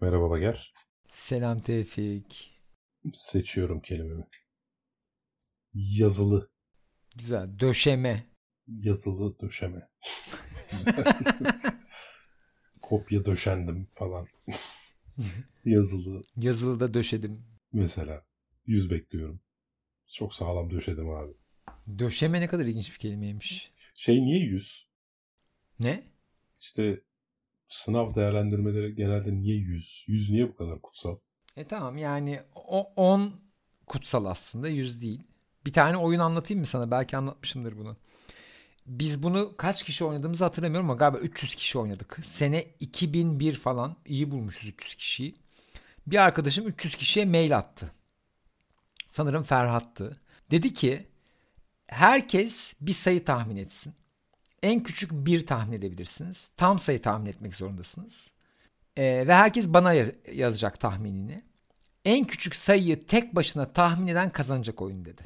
Merhaba Bager. Selam Tevfik. Seçiyorum kelimemi. Yazılı. Güzel. Döşeme. Yazılı döşeme. Güzel. Kopya döşendim falan. Yazılı. Yazılı da döşedim. Mesela. Yüz bekliyorum. Çok sağlam döşedim abi. Döşeme ne kadar ilginç bir kelimeymiş. Şey niye yüz? Ne? İşte sınav değerlendirmeleri genelde niye yüz? Yüz niye bu kadar kutsal? E tamam yani o 10 kutsal aslında 100 değil. Bir tane oyun anlatayım mı sana? Belki anlatmışımdır bunu. Biz bunu kaç kişi oynadığımızı hatırlamıyorum ama galiba 300 kişi oynadık. Sene 2001 falan iyi bulmuşuz 300 kişiyi. Bir arkadaşım 300 kişiye mail attı. Sanırım Ferhat'tı. Dedi ki herkes bir sayı tahmin etsin. En küçük bir tahmin edebilirsiniz. Tam sayı tahmin etmek zorundasınız. Ee, ve herkes bana yazacak tahminini. En küçük sayıyı tek başına tahmin eden kazanacak oyun dedi.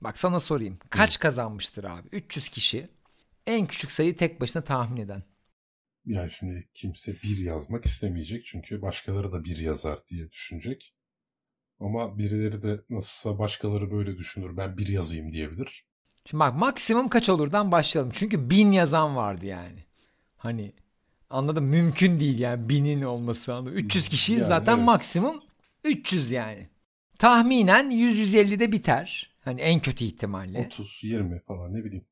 Bak sana sorayım. Kaç kazanmıştır abi? 300 kişi. En küçük sayıyı tek başına tahmin eden. Yani şimdi kimse bir yazmak istemeyecek. Çünkü başkaları da bir yazar diye düşünecek. Ama birileri de nasılsa başkaları böyle düşünür. Ben bir yazayım diyebilir. Şimdi bak maksimum kaç olurdan başlayalım. Çünkü bin yazan vardı yani. Hani anladım mümkün değil yani binin olması anladım. 300 kişiyiz Yani zaten evet. maksimum 300 yani. Tahminen 100-150'de biter. Hani en kötü ihtimalle. 30, 20 falan ne bileyim.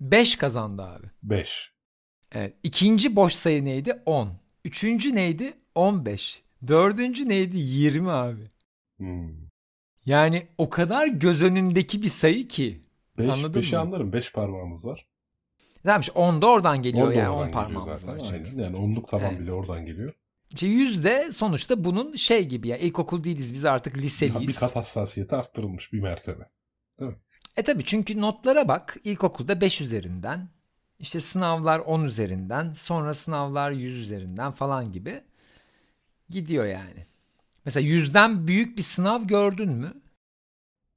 5 kazandı abi. 5. Evet. İkinci boş sayı neydi? 10. Üçüncü neydi? 15. Dördüncü neydi? 20 abi. Hmm. Yani o kadar göz önündeki bir sayı ki. 5, Anladın 5'i mı? anlarım. 5 parmağımız var. Tamam işte 10 da oradan geliyor On yani oradan 10 geliyor parmağımız zaten. var. çünkü. Aynen. Yani onluk taban Evet. bile oradan geliyor. İşte yüzde sonuçta bunun şey gibi ya ilkokul değiliz biz artık liseliyiz. bir kat hassasiyeti arttırılmış bir mertebe. E tabi çünkü notlara bak ilkokulda 5 üzerinden işte sınavlar 10 üzerinden sonra sınavlar 100 üzerinden falan gibi gidiyor yani. Mesela yüzden büyük bir sınav gördün mü?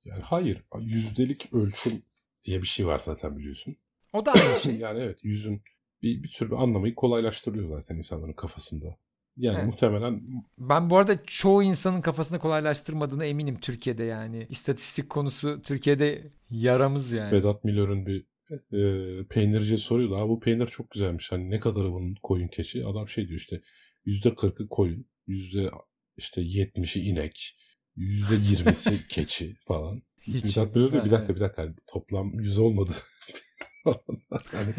Yani hayır. Yüzdelik ölçüm diye bir şey var zaten biliyorsun. O da aynı şey. Yani evet yüzün bir, bir tür bir anlamayı kolaylaştırıyor zaten insanların kafasında. Yani Evet. muhtemelen Ben bu arada çoğu insanın kafasını kolaylaştırmadığına eminim Türkiye'de yani. İstatistik konusu Türkiye'de yaramız yani. Vedat Milor'un bir e, peynirciye soruyordu. Abi bu peynir çok güzelmiş. Hani ne kadarı bunun koyun keçi? Adam şey diyor işte yüzde kırkı koyun, yüzde işte yetmişi inek, yüzde yirmisi keçi falan. Hiç. Vedat Milor diyor bir dakika bir dakika toplam yüz olmadı. yani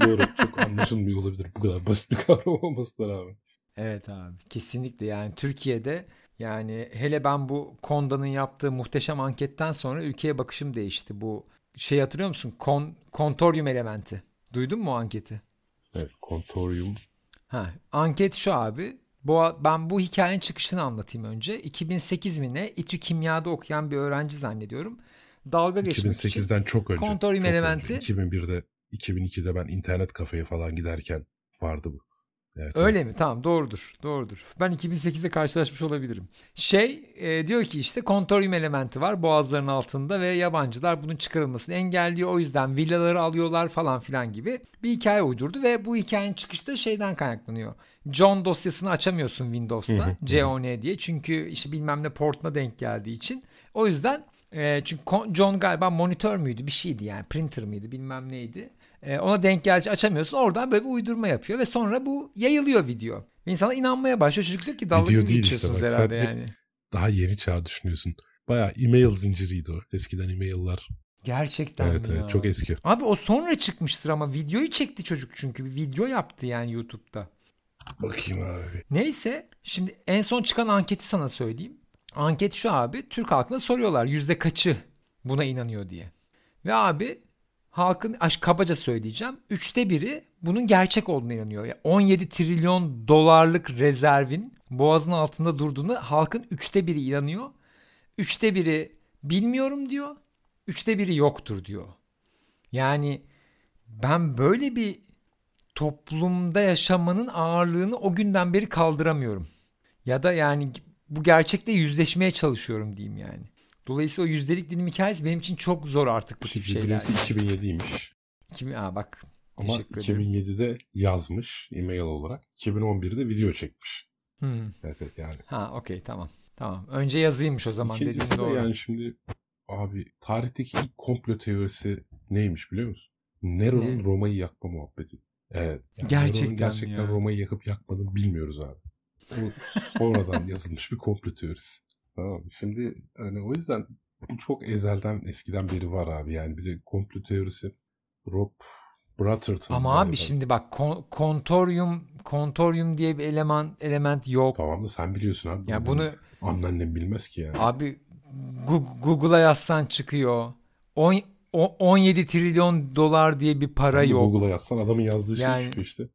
doğru çok anlaşılmıyor olabilir bu kadar basit bir kavram olmasına rağmen. Evet abi kesinlikle yani Türkiye'de yani hele ben bu Konda'nın yaptığı muhteşem anketten sonra ülkeye bakışım değişti. Bu şey hatırlıyor musun? Kon, kontoryum elementi. Duydun mu o anketi? Evet, kontoryum Ha, anket şu abi. Bu, ben bu hikayenin çıkışını anlatayım önce. 2008 mi ne? İTÜ Kimya'da okuyan bir öğrenci zannediyorum. Dalga geçmek için 2008'den çok önce. kontoryum çok elementi- önce. 2001'de 2002'de ben internet kafeye falan giderken vardı bu. Evet, Öyle mi? Tamam doğrudur. Doğrudur. Ben 2008'de karşılaşmış olabilirim. Şey e, diyor ki işte kontoryum elementi var boğazların altında ve yabancılar bunun çıkarılmasını engelliyor. O yüzden villaları alıyorlar falan filan gibi bir hikaye uydurdu ve bu hikayenin çıkışı da şeyden kaynaklanıyor. John dosyasını açamıyorsun Windows'ta. CON diye çünkü işte bilmem ne portuna denk geldiği için. O yüzden e, çünkü John galiba monitör müydü bir şeydi yani printer mıydı bilmem neydi. E, ona denk gelince açamıyorsun. Oradan böyle bir uydurma yapıyor ve sonra bu yayılıyor video. Ve insana inanmaya başlıyor. Çocuk diyor ki dalga Video değil işte bak, herhalde yani. Daha yeni çağ düşünüyorsun. Bayağı e-mail zinciriydi o. Eskiden e-mail'lar. Gerçekten Evet mi ya? evet çok eski. Abi o sonra çıkmıştır ama videoyu çekti çocuk çünkü. Bir video yaptı yani YouTube'da. Bakayım abi. Neyse şimdi en son çıkan anketi sana söyleyeyim. Anket şu abi Türk halkına soruyorlar yüzde kaçı buna inanıyor diye. Ve abi halkın aş kabaca söyleyeceğim. Üçte biri bunun gerçek olduğuna inanıyor. Yani 17 trilyon dolarlık rezervin boğazın altında durduğuna halkın üçte biri inanıyor. Üçte biri bilmiyorum diyor. Üçte biri yoktur diyor. Yani ben böyle bir toplumda yaşamanın ağırlığını o günden beri kaldıramıyorum. Ya da yani bu gerçekle yüzleşmeye çalışıyorum diyeyim yani. Dolayısıyla o yüzdelik dilim hikayesi benim için çok zor artık bu tip şeyler. Birincisi 2007'ymiş. Kim, aa bak Ama Teşekkür ederim. 2007'de yazmış e-mail olarak. 2011'de video çekmiş. Hmm. Evet, evet yani. Ha okey tamam. Tamam. Önce yazıymış o zaman dediğin İkincisi de doğru. yani şimdi abi tarihteki ilk komplo teorisi neymiş biliyor musun? Nero'nun Ne? Roma'yı yakma muhabbeti. Evet. yani Gerçekten gerçekten ya? Roma'yı yakıp yakmadığını bilmiyoruz abi. O sonradan yazılmış bir komplo teorisi. Tamam? Şimdi hani o yüzden bu çok ezelden eskiden beri var abi. Yani bir de komplo teorisi Rob Brotherton. Ama abi şimdi bak kon- kontoryum kontoryum diye bir eleman element yok. Tamam da sen biliyorsun abi. Ya bunu Anneannem bilmez ki yani. abi Google'a yazsan çıkıyor. On, o- 17 trilyon dolar diye bir para yok. Google'a yazsan adamın yazdığı şey Yani çıkıyor işte.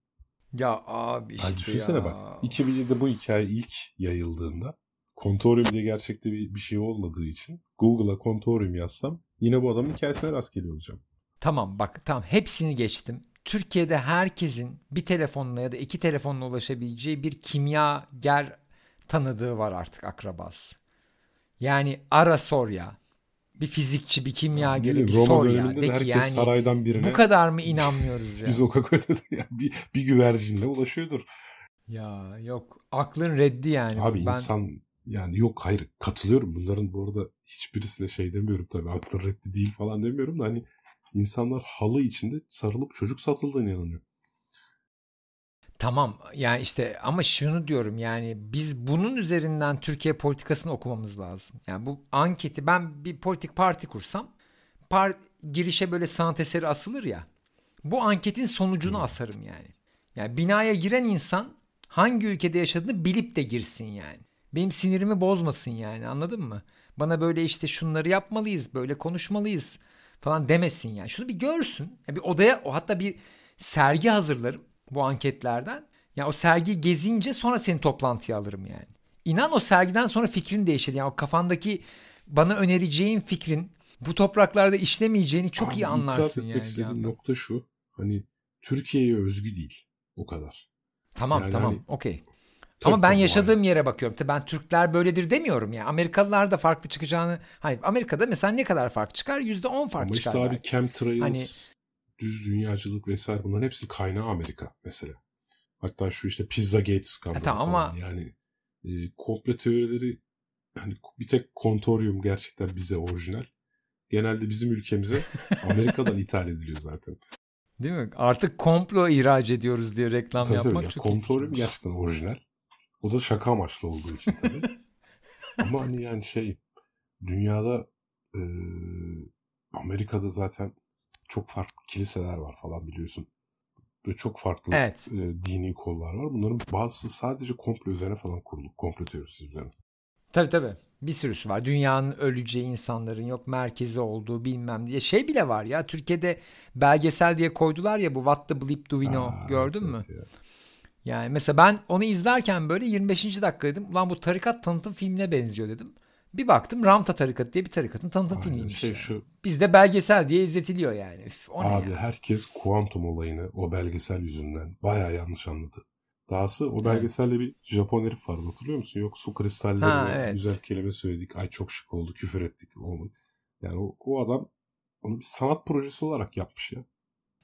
Ya abi işte Yani düşünsene ya. bak 2007'de bu hikaye ilk yayıldığında Kontorium diye gerçekte bir, bir şey olmadığı için Google'a Kontorium yazsam yine bu adamın hikayesine rast geliyor olacağım. Tamam bak tamam hepsini geçtim. Türkiye'de herkesin bir telefonla ya da iki telefonla ulaşabileceği bir kimyager tanıdığı var artık akrabası. Yani ara sor ya. Bir fizikçi, bir kimyageri mi? bir Roma sor ya. De ki yani saraydan birine bu kadar mı inanmıyoruz ya? bir sokak ötede yani bir, bir güvercinle ulaşıyordur. Ya yok aklın reddi yani. Abi ben insan yani yok hayır katılıyorum. Bunların bu arada hiçbirisine şey demiyorum tabii aklı reddi değil falan demiyorum da hani insanlar halı içinde sarılıp çocuk satıldığına inanıyor. Tamam yani işte ama şunu diyorum yani biz bunun üzerinden Türkiye politikasını okumamız lazım. Yani bu anketi ben bir politik parti kursam par girişe böyle sanat eseri asılır ya. Bu anketin sonucunu Hmm. asarım yani. Yani binaya giren insan hangi ülkede yaşadığını bilip de girsin yani. Benim sinirimi bozmasın yani anladın mı? Bana böyle işte şunları yapmalıyız, böyle konuşmalıyız falan demesin yani. Şunu bir görsün. Ya bir odaya o hatta bir sergi hazırlarım bu anketlerden. Ya o sergiyi gezince sonra seni toplantıya alırım yani. İnan o sergiden sonra fikrin değişir. Yani o kafandaki bana önereceğin fikrin bu topraklarda işlemeyeceğini çok Abi iyi itiraf anlarsın yani. anda. nokta şu. Hani Türkiye'ye özgü değil. O kadar. Tamam Yani tamam hani- okey. Tabii Ama ben yaşadığım yere bakıyorum. Tabii ben Türkler böyledir demiyorum ya. Amerikalılar da farklı çıkacağını. Hani Amerika'da mesela ne kadar fark çıkar? %10 fark Ama çıkar. işte abi chemtrails, Hani- düz dünyacılık vesaire bunların hepsi kaynağı Amerika mesela. Hatta şu işte Pizzagate skandalı E tamam falan. ama- Yani e, komplo teorileri hani bir tek kontoryum gerçekten bize orijinal. Genelde bizim ülkemize Amerika'dan ithal ediliyor zaten. Değil mi? Artık komplo ihraç ediyoruz diye reklam Tabii yapmak tabii. Ya, çok kontoryum gerçekten orijinal. O da şaka amaçlı olduğu için tabii. Ama hani yani şey dünyada e, Amerika'da zaten çok farklı kiliseler var falan biliyorsun. Böyle çok farklı Evet. e, dini kollar var. Bunların bazısı sadece komplo üzerine falan kurulu. Komplo teorisi üzerine. Tabii tabii. Bir sürüsü var. Dünyanın öleceği insanların yok merkezi olduğu bilmem diye. Şey bile var ya Türkiye'de belgesel diye koydular ya bu What the Bleep Do We Know. Aa, Gördün evet, mü? ya. Yani mesela ben onu izlerken böyle 25. dakika dedim. Ulan bu tarikat tanıtım filmine benziyor dedim. Bir baktım Ramta Tarikatı diye bir tarikatın tanıtım Aynen. filmiymiş. Şey yani. şu Bizde belgesel diye izletiliyor yani. Üf, o ne abi ya? herkes kuantum olayını o belgesel yüzünden bayağı yanlış anladı. Dahası o belgeselde bir Japon herif vardı hatırlıyor musun? Yok su kristalleri Ha, ve evet. güzel kelime söyledik. Ay çok şık oldu küfür ettik. Onun. Yani o, o adam onu bir sanat projesi olarak yapmış ya.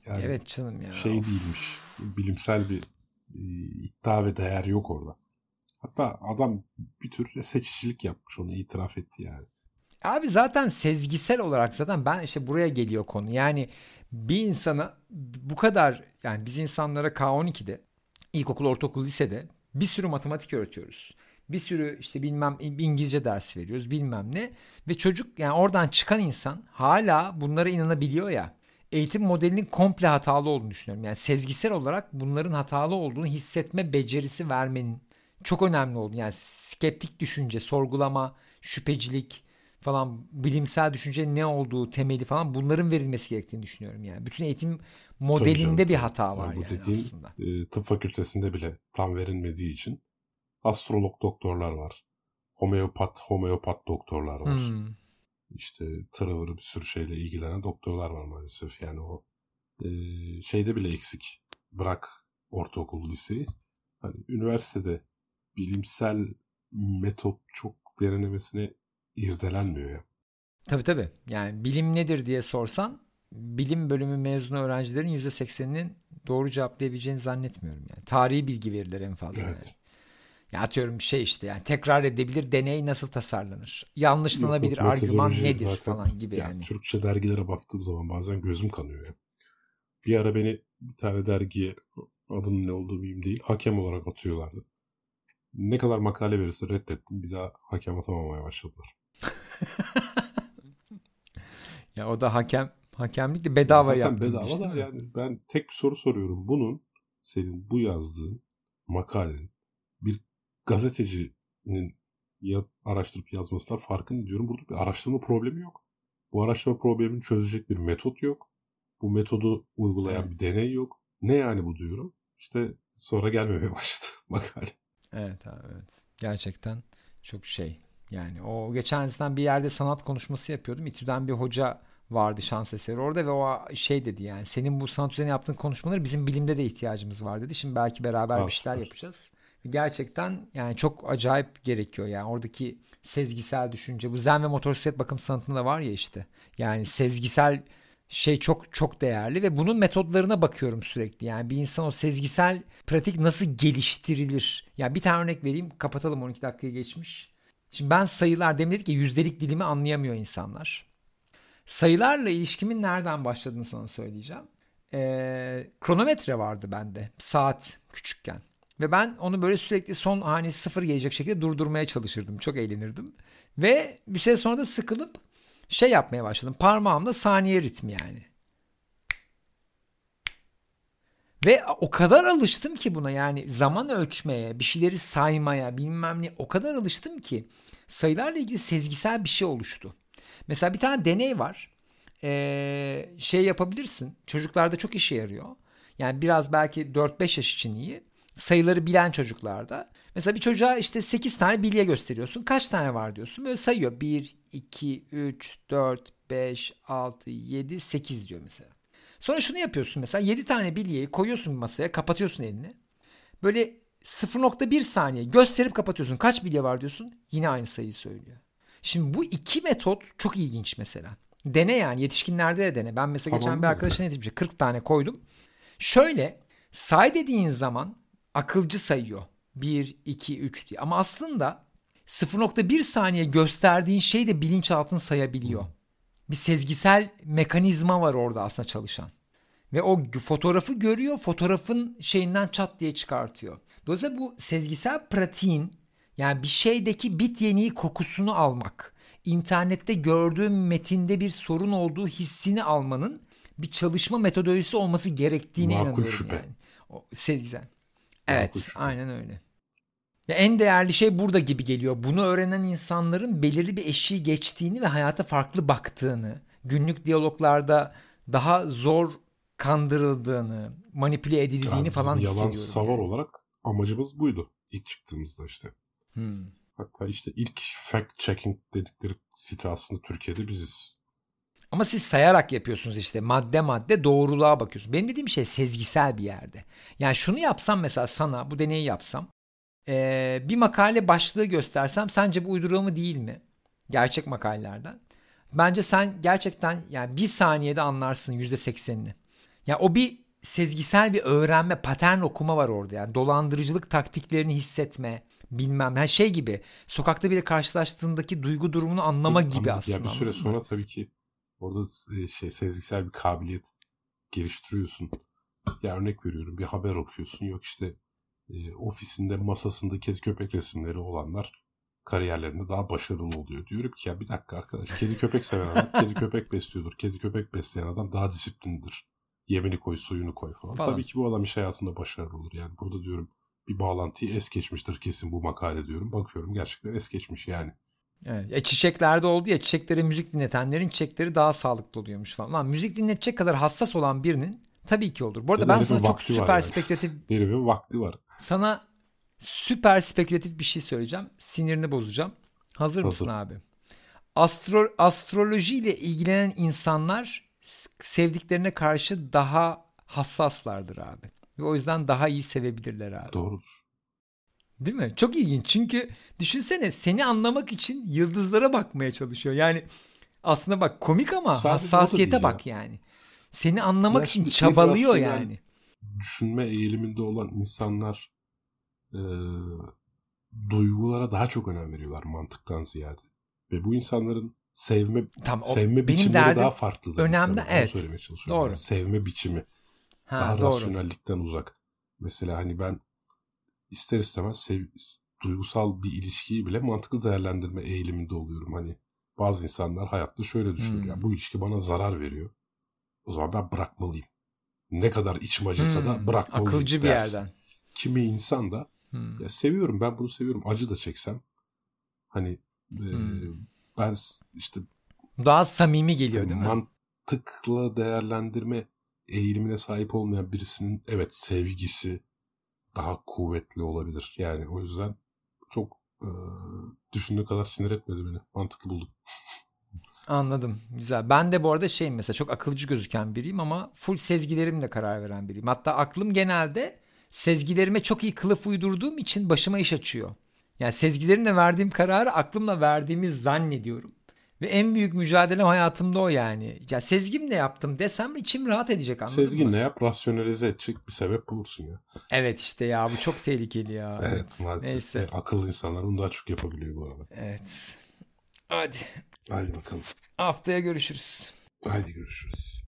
Yani Evet canım ya. şey Of. değilmiş. Bilimsel bir iddia ve değer yok orada. Hatta adam bir tür seçicilik yapmış onu itiraf etti yani. Abi zaten sezgisel olarak zaten ben işte buraya geliyor konu. Yani bir insana bu kadar yani biz insanlara K12'de ilkokul, ortaokul, lisede bir sürü matematik öğretiyoruz. Bir sürü işte bilmem İngilizce dersi veriyoruz bilmem ne. Ve çocuk yani oradan çıkan insan hala bunlara inanabiliyor ya. Eğitim modelinin komple hatalı olduğunu düşünüyorum. Yani sezgisel olarak bunların hatalı olduğunu hissetme becerisi vermenin çok önemli olduğunu. Yani skeptik düşünce, sorgulama, şüphecilik falan bilimsel düşünce ne olduğu temeli falan bunların verilmesi gerektiğini düşünüyorum yani. Bütün eğitim modelinde canım, bir hata var Yani bu yani dediğin, aslında. e, tıp fakültesinde bile tam verilmediği için astrolog doktorlar var. Homeopat, homeopat doktorlar var. Hmm. İşte tırıvırı bir sürü şeyle ilgilenen doktorlar var maalesef. Yani o e, şeyde bile eksik. Bırak ortaokul, liseyi. Hani üniversitede bilimsel metot çok derinlemesine irdelenmiyor ya. Tabii tabii. Yani bilim nedir diye sorsan bilim bölümü mezunu öğrencilerin %80'inin doğru cevaplayabileceğini zannetmiyorum yani. Tarihi bilgi verirler en fazla. Evet. Ya atıyorum şey işte yani tekrar edebilir deney nasıl tasarlanır? Yanlışlanabilir Yok, yok, argüman nedir zaten- falan gibi Yani yani. Türkçe dergilere baktığım zaman bazen gözüm kanıyor ya. Bir ara beni bir tane dergiye adının ne olduğu mühim değil hakem olarak atıyorlardı. Ne kadar makale verirse reddettim. Bir daha hakem atamamaya başladılar. Ya o da hakem hakemlik de bedava yaptığın bir bedava iş da yani ben tek bir soru soruyorum. Bunun senin bu yazdığın makalenin gazetecinin ya, araştırıp yazmasından farkını diyorum. Burada bir araştırma problemi yok. Bu araştırma problemini çözecek bir metot yok. Bu metodu uygulayan Evet. bir deney yok. Ne yani bu diyorum. İşte sonra gelmemeye başladı makale. Evet abi evet. Gerçekten çok şey. Yani o geçen bir yerde sanat konuşması yapıyordum. İTÜ'den bir hoca vardı şans eseri orada ve o şey dedi yani senin bu sanat üzerine yaptığın konuşmaları bizim bilimde de ihtiyacımız var dedi. Şimdi belki beraber Aa, bir şeyler süper. yapacağız. Gerçekten yani çok acayip gerekiyor yani oradaki sezgisel düşünce. Bu zen ve motosiklet bakım sanatında da var ya işte. Yani sezgisel şey çok çok değerli ve bunun metodlarına bakıyorum sürekli. Yani bir insan o sezgisel pratik nasıl geliştirilir? Yani bir tane örnek vereyim kapatalım 12 dakikayı geçmiş. Şimdi ben sayılar demin dedik ya yüzdelik dilimi anlayamıyor insanlar. Sayılarla ilişkimin nereden başladığını sana söyleyeceğim. Ee, kronometre vardı bende saat küçükken. Ve ben onu böyle sürekli son hanesi sıfır gelecek şekilde durdurmaya çalışırdım. Çok eğlenirdim. Ve bir süre sonra da sıkılıp şey yapmaya başladım. Parmağımla saniye ritmi yani. Ve o kadar alıştım ki buna yani zaman ölçmeye, bir şeyleri saymaya, bilmem ne o kadar alıştım ki sayılarla ilgili sezgisel bir şey oluştu. Mesela bir tane deney var. Ee, şey yapabilirsin. Çocuklarda çok işe yarıyor. Yani biraz belki 4-5 yaş için iyi. Sayıları bilen çocuklarda. Mesela bir çocuğa işte 8 tane bilye gösteriyorsun. Kaç tane var diyorsun. Böyle sayıyor. 1, 2, 3, 4, 5, 6, 7, 8 diyor mesela. Sonra şunu yapıyorsun mesela 7 tane bilyeyi koyuyorsun bir masaya kapatıyorsun elini. Böyle 0.1 saniye gösterip kapatıyorsun. Kaç bilye var diyorsun. Yine aynı sayıyı söylüyor. Şimdi bu iki metot çok ilginç mesela. Dene yani yetişkinlerde de dene. Ben mesela geçen Tamam bir mı? arkadaşına yetişmiş 40 tane koydum. Şöyle say dediğin zaman akılcı sayıyor. 1, 2, 3 diye. Ama aslında 0.1 saniye gösterdiğin şey de bilinçaltın sayabiliyor. Bir sezgisel mekanizma var orada aslında çalışan. Ve o fotoğrafı görüyor, fotoğrafın şeyinden çat diye çıkartıyor. Dolayısıyla bu sezgisel pratiğin yani bir şeydeki bit yeniği kokusunu almak, internette gördüğüm metinde bir sorun olduğu hissini almanın bir çalışma metodolojisi olması gerektiğine Makul inanıyorum şüphe. yani. O sezgisel. Evet, şüphe. aynen öyle. Ya en değerli şey burada gibi geliyor. Bunu öğrenen insanların belirli bir eşiği geçtiğini ve hayata farklı baktığını, günlük diyaloglarda daha zor kandırıldığını, manipüle edildiğini Yani falan yalan hissediyorum. savar yani. olarak amacımız buydu ilk çıktığımızda işte. Hmm. Hatta işte ilk fact checking dedikleri site aslında Türkiye'de biziz. Ama siz sayarak yapıyorsunuz işte madde madde doğruluğa bakıyorsunuz. Benim dediğim şey sezgisel bir yerde. Yani şunu yapsam mesela sana bu deneyi yapsam eee, bir makale başlığı göstersem sence bu uydurma mı değil mi? Gerçek makalelerden. Bence sen gerçekten yani bir saniyede anlarsın yüzde seksenini. Ya o bir sezgisel bir öğrenme, patern okuma var orada yani. Dolandırıcılık taktiklerini hissetme, bilmem. Her şey gibi. Sokakta bile karşılaştığındaki duygu durumunu anlama gibi aslında. Ya bir süre sonra tabii ki orada e, şey sezgisel bir kabiliyet geliştiriyorsun. Ya örnek veriyorum bir haber okuyorsun. Yok işte e, ofisinde masasında kedi köpek resimleri olanlar kariyerlerinde daha başarılı oluyor. Diyorum ki ya bir dakika arkadaş kedi köpek seven adam kedi köpek besliyordur. Kedi köpek besleyen adam daha disiplinlidir. Yemini koy suyunu koy falan. Falan. Tabii ki bu adam iş hayatında başarılı olur. Yani burada diyorum bir bağlantıyı es geçmiştir kesin bu makale diyorum. Bakıyorum gerçekten es geçmiş yani. Evet. E, çiçeklerde oldu ya çiçeklere müzik dinletenlerin çiçekleri daha sağlıklı oluyormuş falan. Lan müzik dinletecek kadar hassas olan birinin tabii ki olur. Bu arada ben sana çok süper yani. spekülatif Herifin vakti var. sana süper spekülatif bir şey söyleyeceğim. Sinirini bozacağım. Hazır mısın Hazır. abi? Astro, astrolojiyle ilgilenen insanlar sevdiklerine karşı daha hassaslardır abi. Ve o yüzden daha iyi sevebilirler abi. Doğrudur. Değil mi? Çok ilginç. Çünkü düşünsene seni anlamak için yıldızlara bakmaya çalışıyor. Yani aslında bak komik ama Sadece hassasiyete bak yani. Seni anlamak Ya için çabalıyor yani. Düşünme eğiliminde olan insanlar e, duygulara daha çok önem veriyorlar mantıktan ziyade. Ve bu insanların sevme Tamam, sevme benim biçimleri daha farklı. önemli, Onu evet. söylemeye çalışıyorum. Doğru. Yani sevme biçimi Ha, daha doğru. rasyonellikten uzak. Mesela hani ben ister istemez sev, duygusal bir ilişkiyi bile mantıklı değerlendirme eğiliminde oluyorum. Hani bazı insanlar hayatta şöyle düşünür. Hmm. Ya bu ilişki bana zarar veriyor. O zaman ben bırakmalıyım. Ne kadar içim acısa da Hmm, bırakmalıyım Akılcı bir dersin. yerden. Kimi insan da Hmm. ya seviyorum ben bunu seviyorum. Acı da çeksem hani e, Hmm. ben s- işte Daha samimi geliyor değil mi? mantıkla değerlendirme eğilimine sahip olmayan birisinin evet sevgisi daha kuvvetli olabilir. Yani o yüzden çok e, düşündüğü kadar sinir etmedi beni. Mantıklı buldum. Anladım. Güzel. Ben de bu arada şeyim mesela çok akılcı gözüken biriyim ama full sezgilerimle karar veren biriyim. Hatta aklım genelde sezgilerime çok iyi kılıf uydurduğum için başıma iş açıyor. Yani sezgilerimle verdiğim kararı aklımla verdiğimi zannediyorum. Ve en büyük mücadelem hayatımda o yani. Ya sezgimle yaptım desem içim rahat edecek anladın mı? Sezginle yap rasyonelize edecek bir sebep bulursun ya. Evet işte ya bu çok tehlikeli ya. Evet, maalesef. Neyse. Akıllı insanlar bunu daha çok yapabiliyor bu arada. Evet. Hadi Haydi bakalım. haftaya görüşürüz. Haydi görüşürüz.